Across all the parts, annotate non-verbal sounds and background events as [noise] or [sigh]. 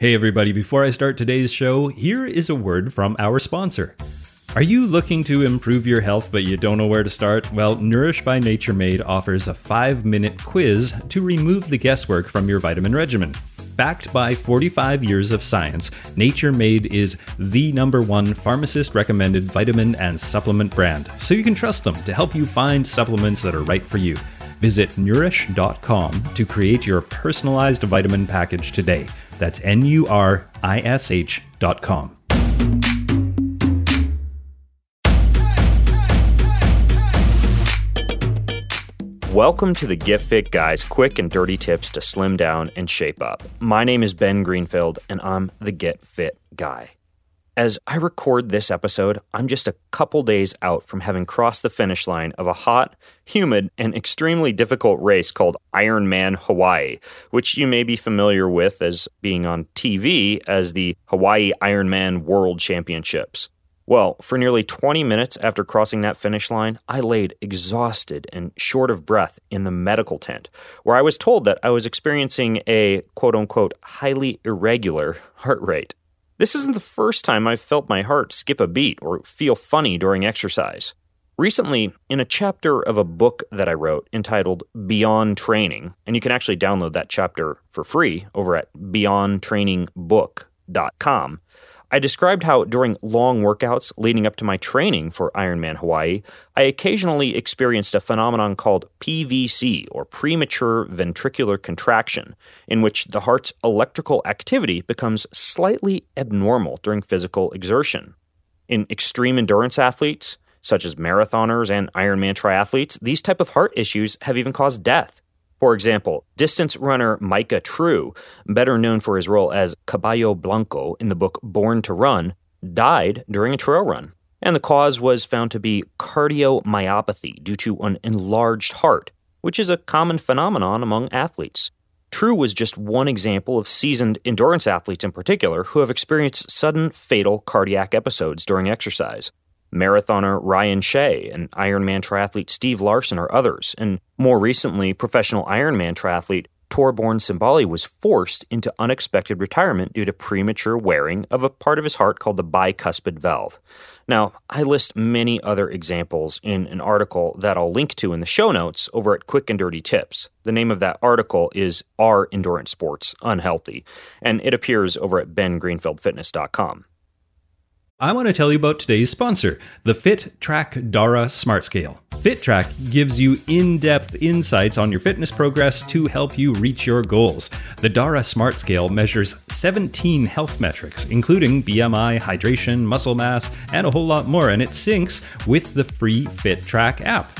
Hey, everybody, before I start today's show, here is a word from our sponsor. Are you looking to improve your health but you don't know where to start? Well, Nurish by Nature Made offers a five minute quiz to remove the guesswork from your vitamin regimen. Backed by 45 years of science, Nature Made is the number one pharmacist recommended vitamin and supplement brand, so you can trust them to help you find supplements that are right for you. Visit nurish.com to create your personalized vitamin package today. That's N U R I S H dot com. Welcome to the Get Fit Guys quick and dirty tips to slim down and shape up. My name is Ben Greenfield, and I'm the Get Fit Guy. As I record this episode, I'm just a couple days out from having crossed the finish line of a hot, humid, and extremely difficult race called Ironman Hawaii, which you may be familiar with as being on TV as the Hawaii Ironman World Championships. Well, for nearly 20 minutes after crossing that finish line, I laid exhausted and short of breath in the medical tent, where I was told that I was experiencing a quote unquote highly irregular heart rate. This isn't the first time I've felt my heart skip a beat or feel funny during exercise. Recently, in a chapter of a book that I wrote entitled Beyond Training, and you can actually download that chapter for free over at beyondtrainingbook.com, I described how during long workouts leading up to my training for Ironman Hawaii, I occasionally experienced a phenomenon called PVC, or premature ventricular contraction, in which the heart's electrical activity becomes slightly abnormal during physical exertion. In extreme endurance athletes, such as marathoners and Ironman triathletes, these type of heart issues have even caused death. For example, distance runner Micah True, better known for his role as Caballo Blanco in the book Born to Run, died during a trail run. And the cause was found to be cardiomyopathy due to an enlarged heart, which is a common phenomenon among athletes. True was just one example of seasoned endurance athletes in particular who have experienced sudden fatal cardiac episodes during exercise. Marathoner Ryan Shay and Ironman triathlete Steve Larsen are others, and more recently, professional Ironman triathlete Torbjorn Sindballe was forced into unexpected retirement due to premature wearing of a part of his heart called the bicuspid valve. Now, I list many other examples in an article that I'll link to in the show notes over at Quick and Dirty Tips. The name of that article is Are Endurance Sports Unhealthy? and it appears over at bengreenfieldfitness.com. I want to tell you about today's sponsor, the FitTrack Dara Smart Scale. FitTrack gives you in depth insights on your fitness progress to help you reach your goals. The Dara Smart Scale measures 17 health metrics, including BMI, hydration, muscle mass, and a whole lot more, and it syncs with the free FitTrack app.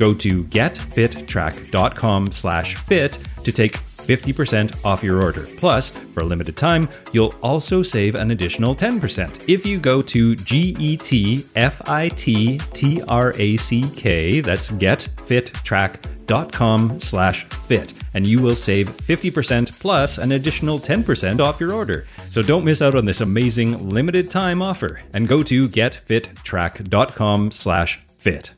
Go to getfittrack.com slash fit to take 50% off your order. Plus, for a limited time, you'll also save an additional 10%. If you go to G-E-T-F-I-T-T-R-A-C-K, that's getfittrack.com slash fit, and you will save 50% plus an additional 10% off your order. So don't miss out on this amazing limited time offer and go to getfittrack.com slash fit.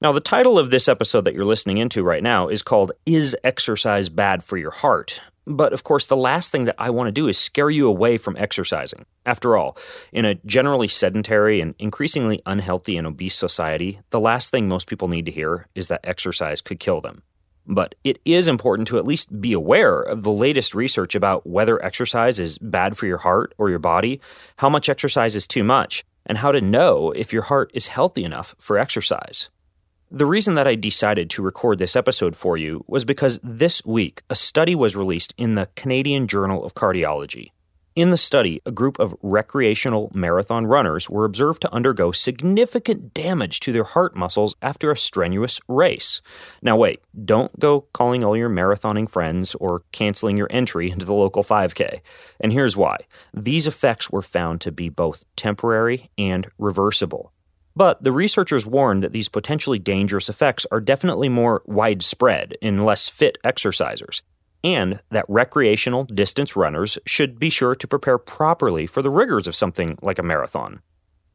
Now, the title of this episode that you're listening into right now is called Is Exercise Bad for Your Heart? But of course, the last thing that I want to do is scare you away from exercising. After all, in a generally sedentary and increasingly unhealthy and obese society, the last thing most people need to hear is that exercise could kill them. But it is important to at least be aware of the latest research about whether exercise is bad for your heart or your body, how much exercise is too much, and how to know if your heart is healthy enough for exercise. The reason that I decided to record this episode for you was because this week a study was released in the Canadian Journal of Cardiology. In the study, a group of recreational marathon runners were observed to undergo significant damage to their heart muscles after a strenuous race. Now, wait, don't go calling all your marathoning friends or canceling your entry into the local 5K. And here's why these effects were found to be both temporary and reversible. But the researchers warned that these potentially dangerous effects are definitely more widespread in less fit exercisers and that recreational distance runners should be sure to prepare properly for the rigors of something like a marathon.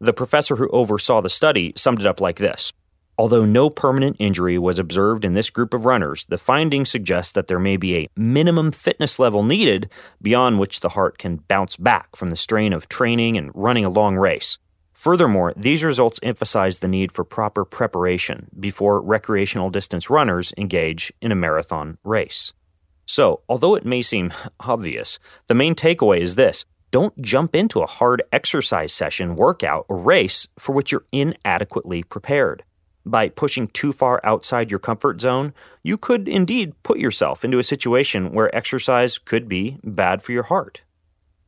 The professor who oversaw the study summed it up like this Although no permanent injury was observed in this group of runners, the findings suggest that there may be a minimum fitness level needed beyond which the heart can bounce back from the strain of training and running a long race. Furthermore, these results emphasize the need for proper preparation before recreational distance runners engage in a marathon race. So, although it may seem [laughs] obvious, the main takeaway is this don't jump into a hard exercise session, workout, or race for which you're inadequately prepared. By pushing too far outside your comfort zone, you could indeed put yourself into a situation where exercise could be bad for your heart.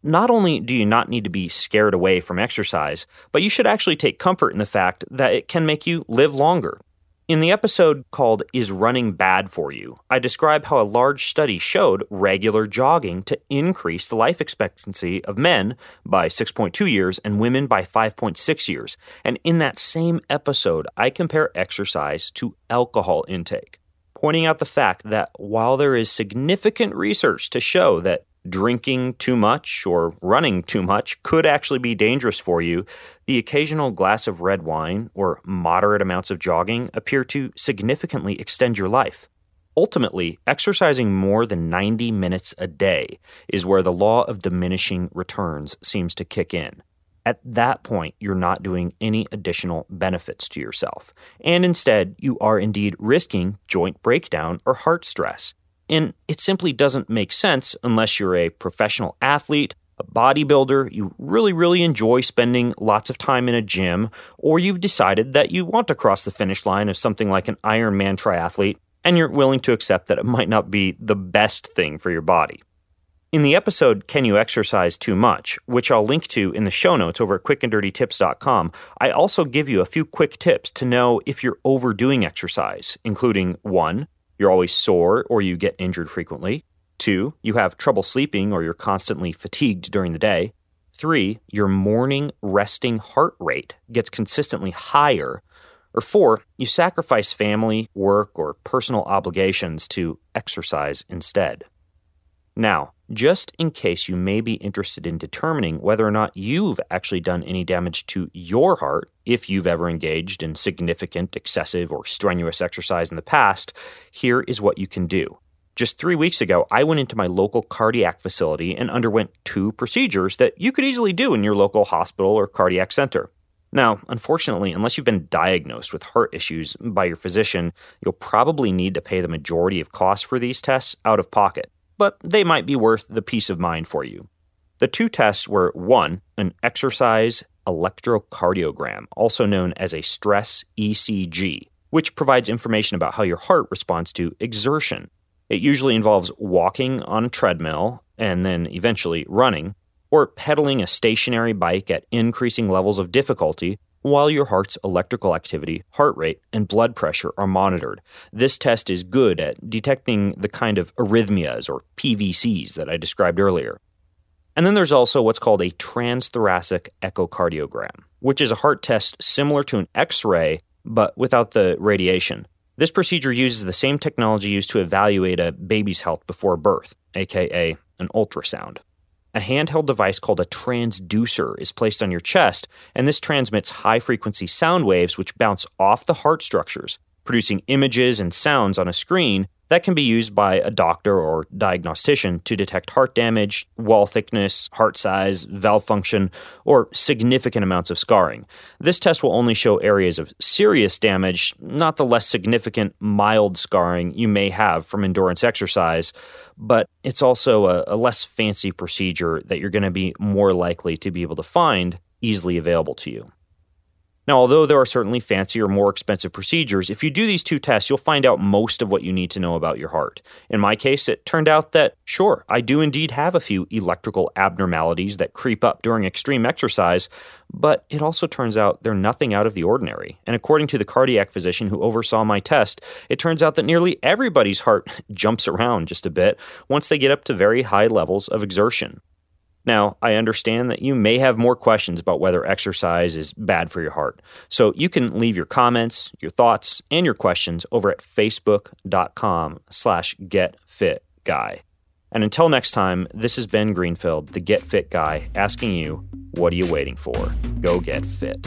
Not only do you not need to be scared away from exercise, but you should actually take comfort in the fact that it can make you live longer, in the episode called Is Running Bad for You, I describe how a large study showed regular jogging to increase the life expectancy of men by 6.2 years and women by 5.6 years. And in that same episode, I compare exercise to alcohol intake, pointing out the fact that while there is significant research to show that drinking too much or running too much could actually be dangerous for you, the occasional glass of red wine or moderate amounts of jogging appear to significantly extend your life. Ultimately, exercising more than 90 minutes a day is where the law of diminishing returns seems to kick in. At that point, you're not doing any additional benefits to yourself, and instead, you are indeed risking joint breakdown or heart stress and it simply doesn't make sense unless you're a professional athlete, a bodybuilder, you really, really enjoy spending lots of time in a gym, or you've decided that you want to cross the finish line of something like an Ironman triathlete, and you're willing to accept that it might not be the best thing for your body. In the episode, Can You Exercise Too Much, which I'll link to in the show notes over at quickanddirtytips.com, I also give you a few quick tips to know if you're overdoing exercise, including 1 you're always sore or you get injured frequently. Two, you have trouble sleeping or you're constantly fatigued during the day. Three, your morning resting heart rate gets consistently higher. Or four, you sacrifice family, work, or personal obligations to exercise instead. Now, just in case you may be interested in determining whether or not you've actually done any damage to your heart, if you've ever engaged in significant, excessive, or strenuous exercise in the past, here is what you can do. Just three weeks ago, I went into my local cardiac facility and underwent two procedures that you could easily do in your local hospital or cardiac center. Now, unfortunately, unless you've been diagnosed with heart issues by your physician, you'll probably need to pay the majority of costs for these tests out of pocket but they might be worth the peace of mind for you. The two tests were one, an exercise electrocardiogram, also known as a stress ECG, which provides information about how your heart responds to exertion. It usually involves walking on a treadmill and then eventually running, or pedaling a stationary bike at increasing levels of difficulty while your heart's electrical activity, heart rate, and blood pressure are monitored. This test is good at detecting the kind of arrhythmias or PVCs that I described earlier. And then there's also what's called a transthoracic echocardiogram, which is a heart test similar to an X ray, but without the radiation. This procedure uses the same technology used to evaluate a baby's health before birth, aka an ultrasound a handheld device called a transducer is placed on your chest, and this transmits high frequency sound waves which bounce off the heart structures, producing images and sounds on a screen that can be used by a doctor or diagnostician to detect heart damage, wall thickness, heart size, valve function, or significant amounts of scarring. This test will only show areas of serious damage, not the less significant mild scarring you may have from endurance exercise, but it's also a, a less fancy procedure that you're going to be more likely to be able to find easily available to you. Now, although there are certainly fancier, more expensive procedures, if you do these two tests, you'll find out most of what you need to know about your heart. In my case, it turned out that, sure, I do indeed have a few electrical abnormalities that creep up during extreme exercise, but it also turns out they're nothing out of the ordinary. And according to the cardiac physician who oversaw my test, it turns out that nearly everybody's heart [laughs] jumps around just a bit once they get up to very high levels of exertion. Now, I understand that you may have more questions about whether exercise is bad for your heart. So you can leave your comments, your thoughts, and your questions over at facebook.com slash getfitguy. And until next time, this is Ben Greenfield, the Get Fit Guy, asking you, what are you waiting for? Go get fit.